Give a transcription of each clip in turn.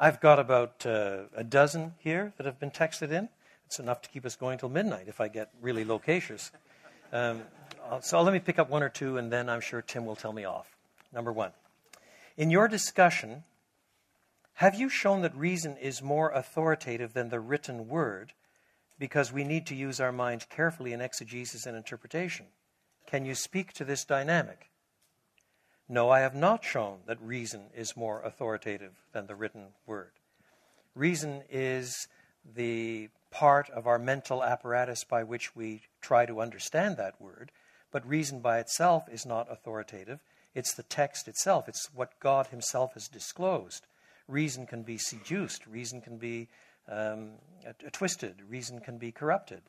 I've got about uh, a dozen here that have been texted in. It's enough to keep us going till midnight if I get really loquacious. Um, so let me pick up one or two, and then I'm sure Tim will tell me off. Number one. In your discussion, have you shown that reason is more authoritative than the written word because we need to use our mind carefully in exegesis and interpretation? Can you speak to this dynamic? No, I have not shown that reason is more authoritative than the written word. Reason is the part of our mental apparatus by which we try to understand that word, but reason by itself is not authoritative. It's the text itself, it's what God Himself has disclosed. Reason can be seduced, reason can be um, twisted, reason can be corrupted.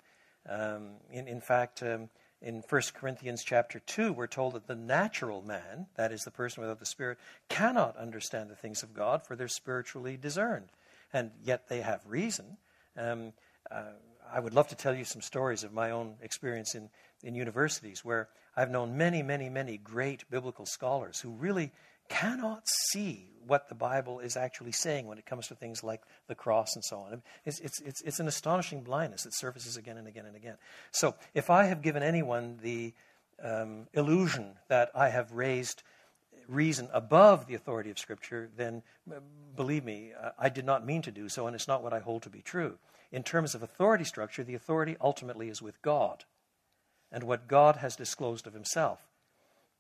Um, in, in fact, um, in 1 Corinthians chapter 2, we're told that the natural man, that is the person without the Spirit, cannot understand the things of God, for they're spiritually discerned. And yet they have reason. Um, uh, I would love to tell you some stories of my own experience in, in universities where I've known many, many, many great biblical scholars who really cannot see what the Bible is actually saying when it comes to things like the cross and so on. It's, it's, it's, it's an astonishing blindness that surfaces again and again and again. So, if I have given anyone the um, illusion that I have raised reason above the authority of Scripture, then believe me, I did not mean to do so, and it's not what I hold to be true. In terms of authority structure, the authority ultimately is with God and what God has disclosed of Himself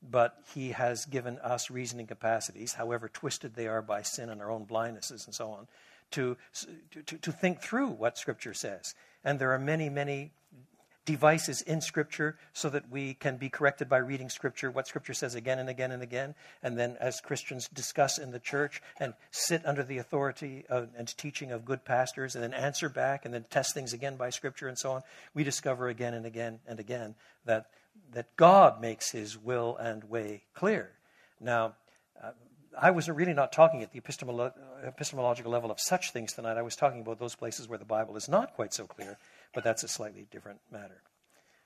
but he has given us reasoning capacities, however twisted they are by sin and our own blindnesses and so on, to, to, to think through what Scripture says. And there are many, many devices in Scripture so that we can be corrected by reading Scripture, what Scripture says again and again and again. And then, as Christians discuss in the church and sit under the authority of, and teaching of good pastors, and then answer back and then test things again by Scripture and so on, we discover again and again and again that that God makes his will and way clear. Now, uh, I was really not talking at the epistemolo- epistemological level of such things tonight. I was talking about those places where the Bible is not quite so clear, but that's a slightly different matter.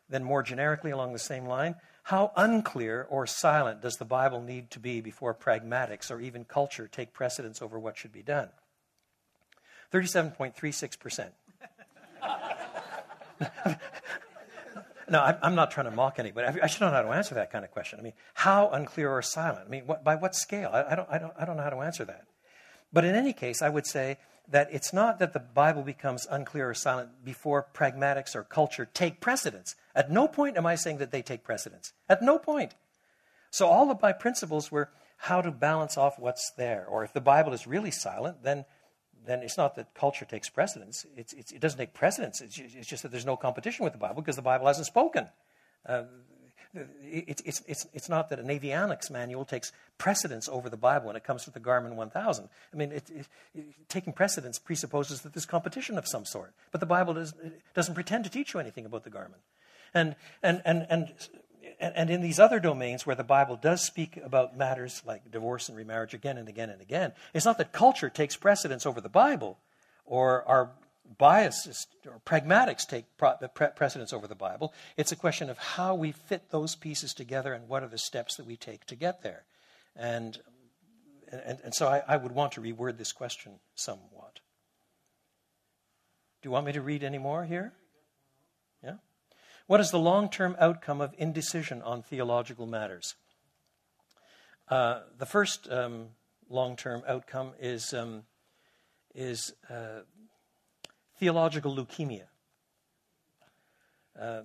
Then, more generically, along the same line, how unclear or silent does the Bible need to be before pragmatics or even culture take precedence over what should be done? 37.36%. No, I'm not trying to mock anybody. I should know how to answer that kind of question. I mean, how unclear or silent? I mean, what, by what scale? I, I, don't, I, don't, I don't know how to answer that. But in any case, I would say that it's not that the Bible becomes unclear or silent before pragmatics or culture take precedence. At no point am I saying that they take precedence. At no point. So all of my principles were how to balance off what's there. Or if the Bible is really silent, then then it's not that culture takes precedence. It's, it's, it doesn't take precedence. It's, it's, just that there's no competition with the Bible because the Bible hasn't spoken. Uh, it's, it's, it's, it's not that an avionics manual takes precedence over the Bible when it comes to the Garmin 1000. I mean, it, it, taking precedence presupposes that there's competition of some sort. But the Bible does, doesn't pretend to teach you anything about the Garmin. And, and, and, and and, in these other domains where the Bible does speak about matters like divorce and remarriage again and again and again, it's not that culture takes precedence over the Bible or our biases or pragmatics take precedence over the Bible. It's a question of how we fit those pieces together and what are the steps that we take to get there. And, and, and so I, I would want to reword this question somewhat. Do you want me to read any more here? What is the long term outcome of indecision on theological matters? Uh, the first um, long term outcome is, um, is uh, theological leukemia. Uh,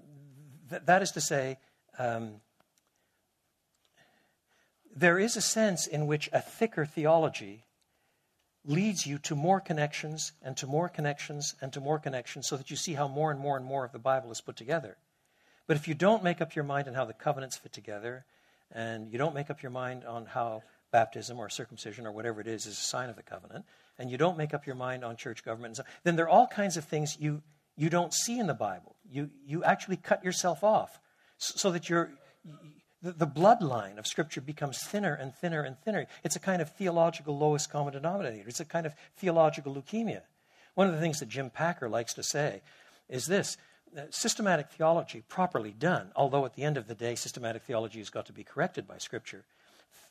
th- that is to say, um, there is a sense in which a thicker theology leads you to more connections and to more connections and to more connections so that you see how more and more and more of the Bible is put together. But if you don't make up your mind on how the covenants fit together, and you don't make up your mind on how baptism or circumcision or whatever it is is a sign of the covenant, and you don't make up your mind on church government, then there are all kinds of things you, you don't see in the Bible. You, you actually cut yourself off so, that you're, the, the bloodline of Scripture becomes thinner and thinner and thinner. It's a kind of theological lowest common denominator, it's a kind of theological leukemia. One of the things that Jim Packer likes to say is this Uh, systematic theology properly done, although at the end of the day, systematic theology has got to be corrected by Scripture.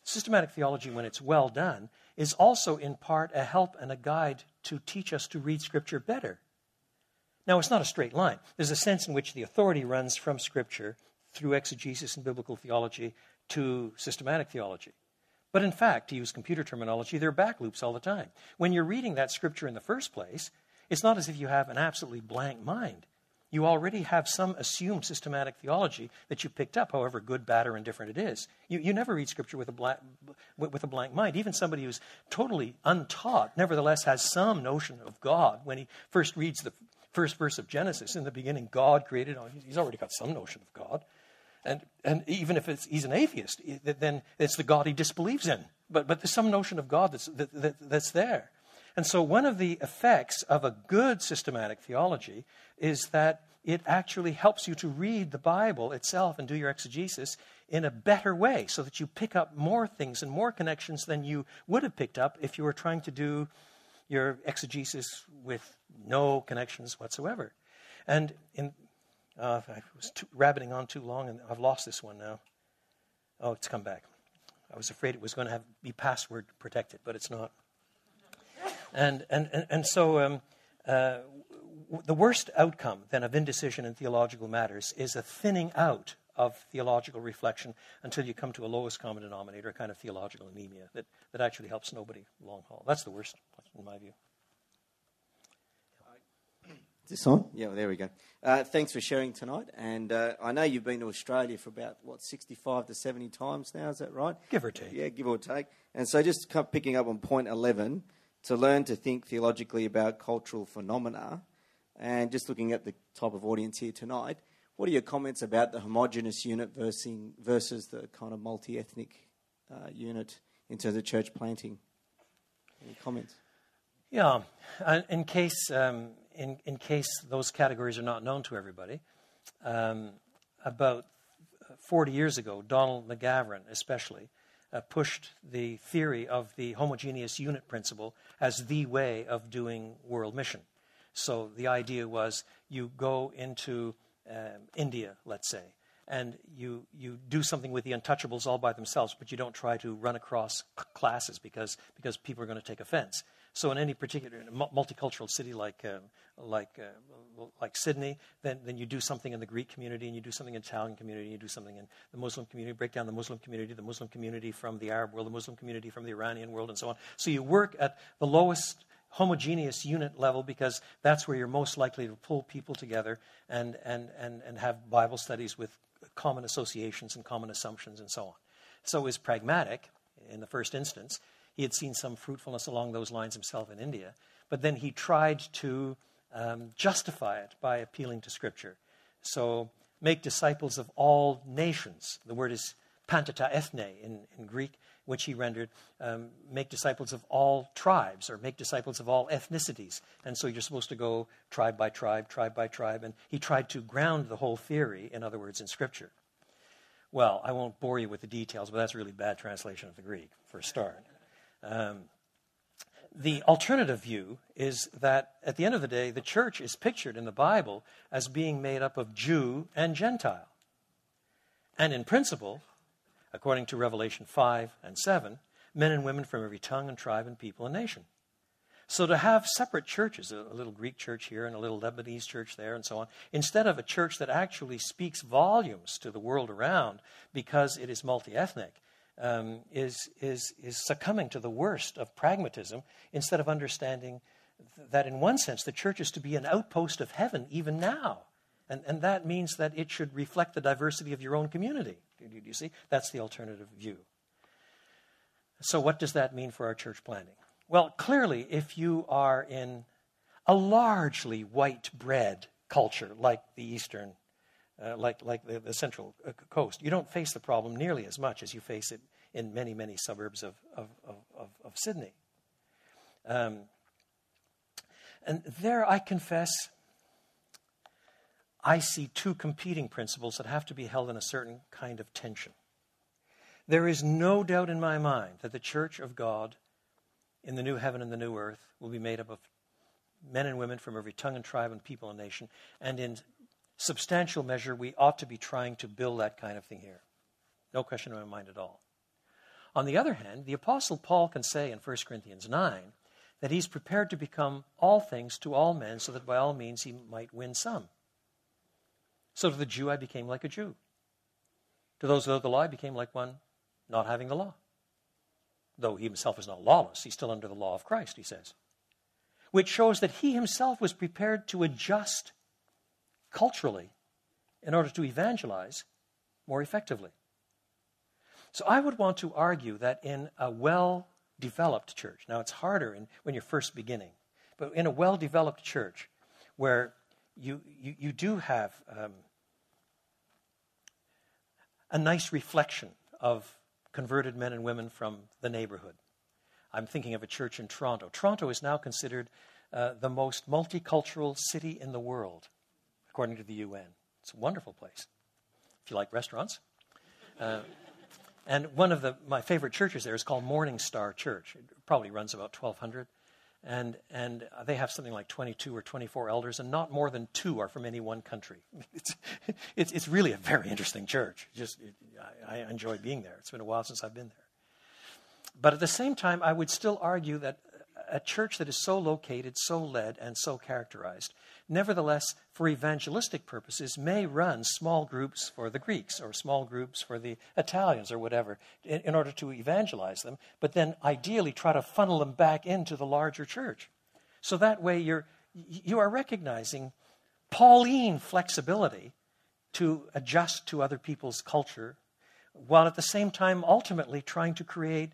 systematic theology, when it's well done, is also in part a help and a guide to teach us to read Scripture better. Now, it's not a straight line. There's a sense in which the authority runs from Scripture through exegesis and biblical theology to systematic theology. But in fact, to use computer terminology, there are back loops all the time. When you're reading that Scripture in the first place, it's not as if you have an absolutely blank mind. You already have some assumed systematic theology that you picked up, however good, bad, or indifferent it is. You, you never read Scripture with a, blank, with a blank mind. Even somebody who's totally untaught, nevertheless, has some notion of God when he first reads the first verse of Genesis. In the beginning, God created. He's already got some notion of God. And, and even if he's an atheist, then it's the God he disbelieves in. But, but there's some notion of God that's, that, that, that's there. And so, one of the effects of a good systematic theology is that it actually helps you to read the Bible itself and do your exegesis in a better way so that you pick up more things and more connections than you would have picked up if you were trying to do your exegesis with no connections whatsoever. And in, uh, I was too, rabbiting on too long and I've lost this one now. Oh, it's come back. I was afraid it was going to have, be password protected, but it's not. And, and, and, and so um, uh, the worst outcome then of indecision in theological matters is a thinning out of theological reflection until you come to a lowest common denominator, a kind of theological anemia that, that actually helps nobody long haul. That's the worst, in my view. Is this on? Yeah, well, there we go. Uh, thanks for sharing tonight. And uh, I know you've been to Australia for about, what, 65 to 70 times now, is that right? Give or take. Yeah, give or take. And so just picking up on point 11, to learn to think theologically about cultural phenomena. And just looking at the type of audience here tonight, what are your comments about the homogenous unit versus, versus the kind of multi ethnic uh, unit in terms of church planting? Any comments? Yeah, in case um, in in case those categories are not known to everybody, um, about 40 years ago, Donald McGavran, especially, uh, pushed the theory of the homogeneous unit principle as the way of doing world mission. So the idea was you go into um, India, let's say, and you, you do something with the untouchables all by themselves, but you don't try to run across classes because, because people are going to take offense. So in any particular multicultural city like, uh, like, uh, like Sydney, then, then you do something in the Greek community and you do something in the Italian community, and you do something in the Muslim community, break down the Muslim community, the Muslim community from the Arab world, the Muslim community from the Iranian world, and so on. So you work at the lowest homogeneous unit level because that's where you're most likely to pull people together and, and, and, and have Bible studies with common associations and common assumptions and so on. So was pragmatic in the first instance. He had seen some fruitfulness along those lines himself in India, but then he tried to um, justify it by appealing to Scripture. So, make disciples of all nations. The word is panta ta ethne in, in Greek, which he rendered um, make disciples of all tribes or make disciples of all ethnicities. And so you're supposed to go tribe by tribe, tribe by tribe. And he tried to ground the whole theory, in other words, in Scripture. Well, I won't bore you with the details, but that's really bad translation of the Greek, for a start. Um, the alternative view is that at the end of the day, the church is pictured in the Bible as being made up of Jew and Gentile. And in principle, according to Revelation 5 and 7, men and women from every tongue and tribe and people and nation. So to have separate churches, a little Greek church here and a little Lebanese church there and so on, instead of a church that actually speaks volumes to the world around because it is multi ethnic, um, is, is, is succumbing to the worst of pragmatism instead of understanding that, in one sense, the church is to be an outpost of heaven even now. And, and that means that it should reflect the diversity of your own community. Do you see? That's the alternative view. So, what does that mean for our church planting? Well, clearly, if you are in a largely white bread culture like the Eastern uh, like, like the, the, central uh, coast. You don't face the problem nearly as much as you face it in many, many suburbs of, of, of, of Sydney. Um, and there, I confess, I see two competing principles that have to be held in a certain kind of tension. There is no doubt in my mind that the church of God in the new heaven and the new earth will be made up of men and women from every tongue and tribe and people and nation, and in substantial measure, we ought to be trying to build that kind of thing here. No question in my mind at all. On the other hand, the Apostle Paul can say in 1 Corinthians 9 that he's prepared to become all things to all men so that by all means he might win some. So to the Jew, I became like a Jew. To those without the law, I became like one not having the law. Though he himself is not lawless, he's still under the law of Christ, he says. Which shows that he himself was prepared to adjust culturally in order to evangelize more effectively. So I would want to argue that in a well developed church, now it's harder in, when you're first beginning, but in a well developed church where you, you, you do have um, a nice reflection of converted men and women from the neighborhood. I'm thinking of a church in Toronto. Toronto is now considered uh, the most multicultural city in the world, according to the UN. It's a wonderful place if you like restaurants. Uh, and one of the, my favorite churches there is called Morning Star Church. It probably runs about 1,200 and and they have something like 22 or 24 elders, and not more than two are from any one country. It's it's, it's really a very interesting church. Just it, I, I enjoy being there. It's been a while since I've been there. But at the same time, I would still argue that a church that is so located, so led, and so characterized nevertheless, for evangelistic purposes, may run small groups for the Greeks or small groups for the Italians or whatever in, in, order to evangelize them, but then ideally try to funnel them back into the larger church. So that way you're, you are recognizing Pauline flexibility to adjust to other people's culture, while at the same time ultimately trying to create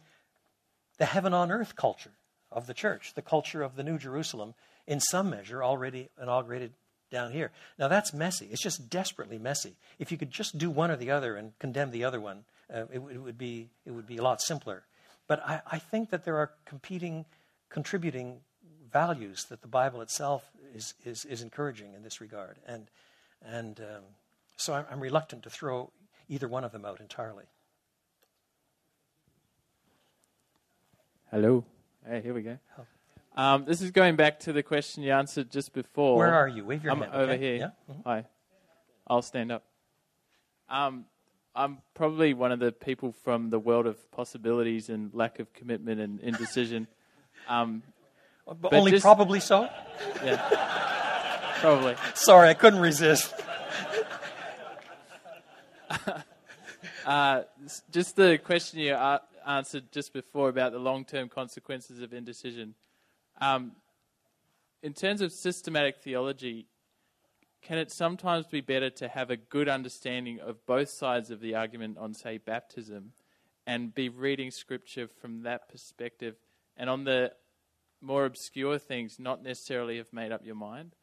the heaven on earth culture of the church, the culture of the New Jerusalem in some measure, already inaugurated down here. Now, that's messy. It's just desperately messy. If you could just do one or the other and condemn the other one, uh, it, it, would be, it would be a lot simpler. But I, I think that there are competing, contributing values that the Bible itself is, is, is encouraging in this regard. And, and um, so I'm, I'm reluctant to throw either one of them out entirely. Hello. Hey, here we go. Um, this is going back to the question you answered just before. Where are you? Wave your I'm hand. over okay. here. Yeah? Mm-hmm. Hi. I'll stand up. Um, I'm probably one of the people from the world of possibilities and lack of commitment and indecision. Um, but only just, probably so? Yeah. probably. Sorry, I couldn't resist. uh, just the question you answered just before about the long term consequences of indecision. Um, in terms of systematic theology, can it sometimes be better to have a good understanding of both sides of the argument on, say, baptism and be reading scripture from that perspective and on the more obscure things, not necessarily have made up your mind?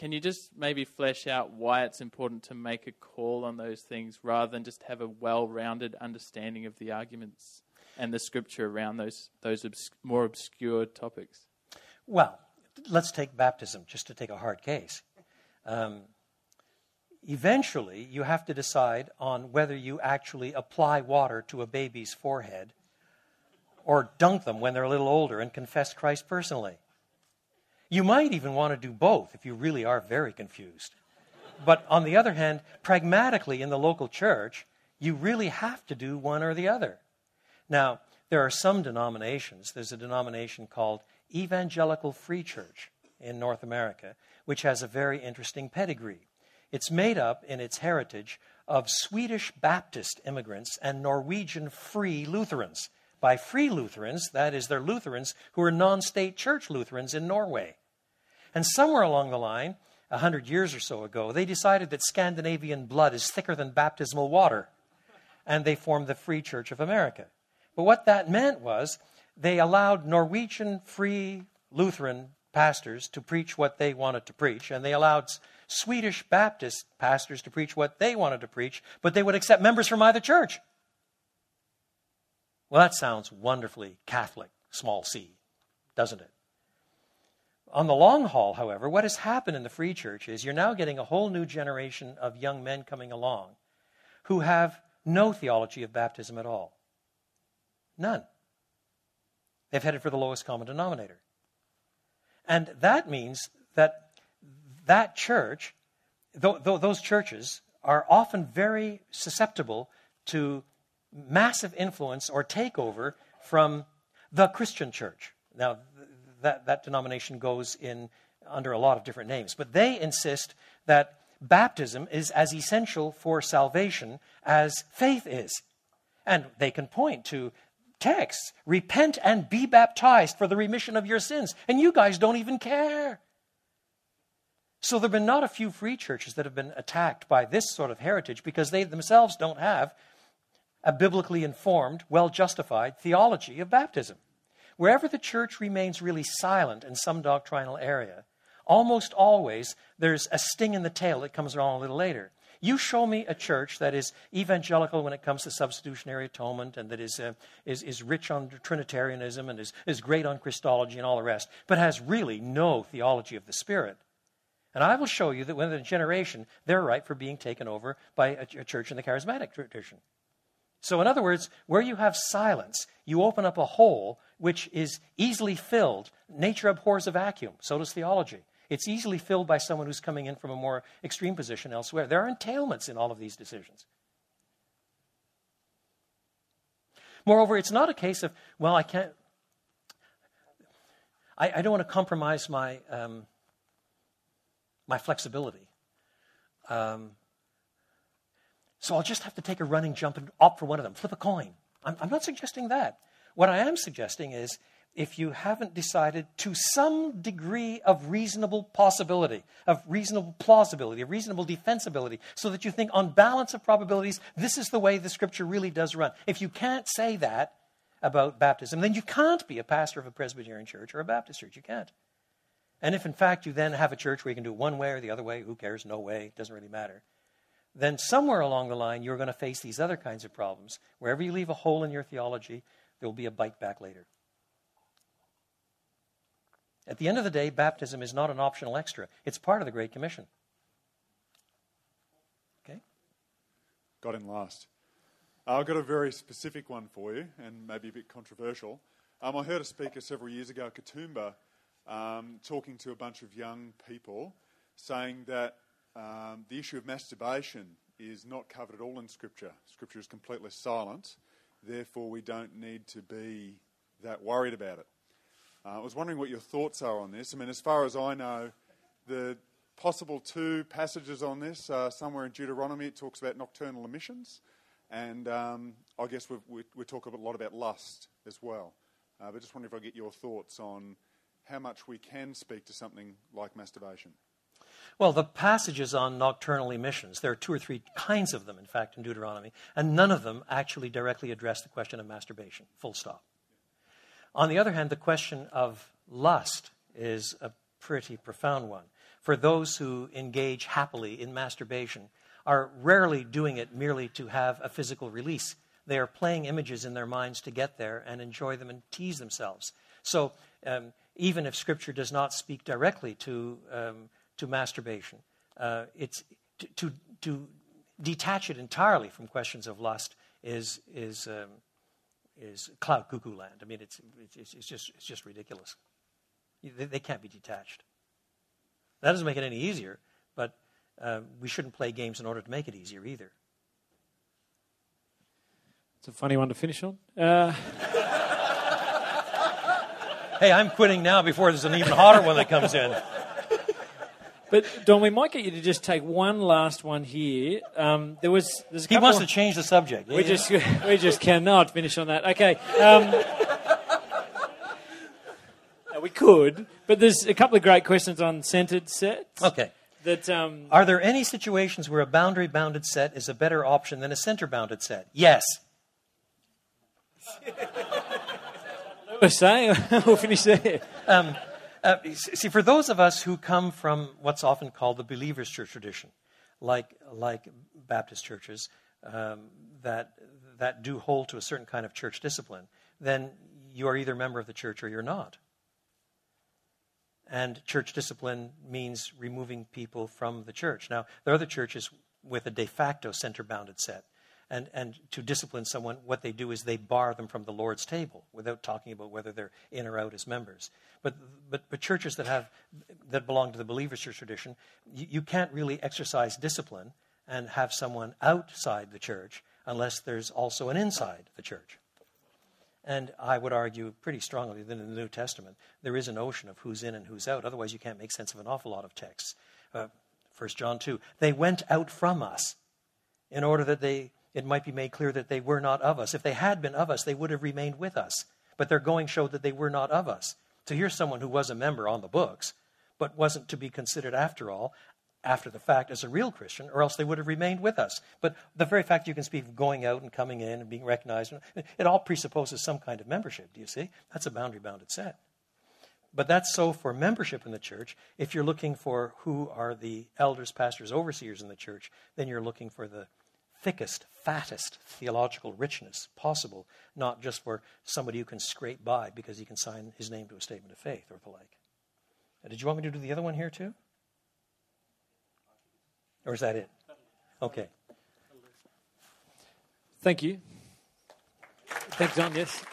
Can you just maybe flesh out why it's important to make a call on those things rather than just have a well rounded understanding of the arguments and the scripture around those, those obs- more obscure topics? Well, let's take baptism, just to take a hard case. Um, eventually, you have to decide on whether you actually apply water to a baby's forehead or dunk them when they're a little older and confess Christ personally. You might even want to do both if you really are very confused. But on the other hand, pragmatically in the local church, you really have to do one or the other. Now, there are some denominations. There's a denomination called Evangelical Free Church in North America, which has a very interesting pedigree. It's made up in its heritage of Swedish Baptist immigrants and Norwegian Free Lutherans. By Free Lutherans, that is, they're Lutherans who are non state church Lutherans in Norway. And somewhere along the line, a hundred years or so ago, they decided that Scandinavian blood is thicker than baptismal water, and they formed the Free Church of America. But what that meant was they allowed Norwegian free Lutheran pastors to preach what they wanted to preach, and they allowed Swedish Baptist pastors to preach what they wanted to preach, but they would accept members from either church. Well, that sounds wonderfully Catholic, small c, doesn't it? On the long haul, however, what has happened in the free church is you're now getting a whole new generation of young men coming along who have no theology of baptism at all. None. They've headed for the lowest common denominator. And that means that that church, th- th- those churches, are often very susceptible to massive influence or takeover from the Christian church. Now, that, that denomination goes in under a lot of different names, but they insist that baptism is as essential for salvation as faith is. And they can point to texts repent and be baptized for the remission of your sins. And you guys don't even care. So there have been not a few free churches that have been attacked by this sort of heritage because they themselves don't have a biblically informed, well justified theology of baptism. Wherever the church remains really silent in some doctrinal area, almost always there's a sting in the tail that comes along a little later. You show me a church that is evangelical when it comes to substitutionary atonement and that is, uh, is, is rich on Trinitarianism and is, is great on Christology and all the rest, but has really no theology of the Spirit. And I will show you that within a generation, they're ripe for being taken over by a, a church in the charismatic tradition. So, in other words, where you have silence, you open up a hole which is easily filled. Nature abhors a vacuum, so does theology. It's easily filled by someone who's coming in from a more extreme position elsewhere. There are entailments in all of these decisions. Moreover, it's not a case of, well, I can't, I, I don't want to compromise my, um, my flexibility. Um, so I'll just have to take a running jump and opt for one of them, flip a coin. I'm, I'm not suggesting that. What I am suggesting is if you haven't decided to some degree of reasonable possibility, of reasonable plausibility, of reasonable defensibility, so that you think on balance of probabilities, this is the way the scripture really does run. If you can't say that about baptism, then you can't be a pastor of a Presbyterian church or a Baptist church. You can't. And if in fact you then have a church where you can do it one way or the other way, who cares? No way, it doesn't really matter. Then somewhere along the line, you're going to face these other kinds of problems. Wherever you leave a hole in your theology, there will be a bite back later. At the end of the day, baptism is not an optional extra, it's part of the Great Commission. Okay? Got in last. Uh, I've got a very specific one for you, and maybe a bit controversial. Um, I heard a speaker several years ago, Katoomba, um, talking to a bunch of young people, saying that um, the issue of masturbation is not covered at all in Scripture. Scripture is completely silent, therefore, we don't need to be that worried about it. Uh, I was wondering what your thoughts are on this. I mean, as far as I know, the possible two passages on this are somewhere in Deuteronomy. It talks about nocturnal emissions, and um, I guess we we talk a lot about lust as well. Uh, but just wondering if I get your thoughts on how much we can speak to something like masturbation. Well, the passages on nocturnal emissions, there are two or three kinds of them, in fact, in Deuteronomy, and none of them actually directly address the question of masturbation, full stop. On the other hand, the question of lust is a pretty profound one. For those who engage happily in masturbation, are rarely doing it merely to have a physical release. They are playing images in their minds to get there and enjoy them and tease themselves. So, um, even if Scripture does not speak directly to, um, to masturbation, uh, it's, to, to, to, detach it entirely from questions of lust is, is um, is cloud cuckoo land. I mean, it's, it's, it's, just, it's just ridiculous. They, they, can't be detached. That doesn't make it any easier, but uh, we shouldn't play games in order to make it easier either. It's a funny one to finish on. Uh... hey, I'm quitting now before there's an even hotter one that comes in. But Don, we might get you to just take one last one here. Um, there was there's he wants to change the subject. We yeah. just we just cannot finish on that. Okay. Um, we could, but there's a couple of great questions on centered sets. Okay. That um, are there any situations where a boundary bounded set is a better option than a center bounded set? Yes. We're saying we'll finish there. Uh, see, for those of us who come from what's often called the believers' church tradition, like, like Baptist churches um, that, that do hold to a certain kind of church discipline, then you are either a member of the church or you're not. And church discipline means removing people from the church. Now, there are other churches with a de facto center bounded set and, and to discipline someone, what they do is they bar them from the Lord's table without talking about whether they're in or out as members. But, but, but churches that, have, that belong to the believer's church tradition, you, you can't really exercise discipline and have someone outside the church unless there's also an inside the church. And I would argue pretty strongly that in the New Testament, there is a notion of who's in and who's out. Otherwise, you can't make sense of an awful lot of texts. Uh, 1 John 2. They went out from us in order that they, it might be made clear that they were not of us. If they had been of us, they would have remained with us. But their going showed that they were not of us. So here's someone who was a member on the books, but wasn't to be considered after all, after the fact, as a real Christian, or else they would have remained with us. But the very fact you can speak of going out and coming in and being recognized, it all presupposes some kind of membership, do you see? That's a boundary bounded set. But that's so for membership in the church. If you're looking for who are the elders, pastors, overseers in the church, then you're looking for the thickest, fattest theological richness possible, not just for somebody who can scrape by because he can sign his name to a statement of faith or the like. Now, did you want me to do the other one here too? Or is that it? Okay. Thank you. Thanks, John. Yes.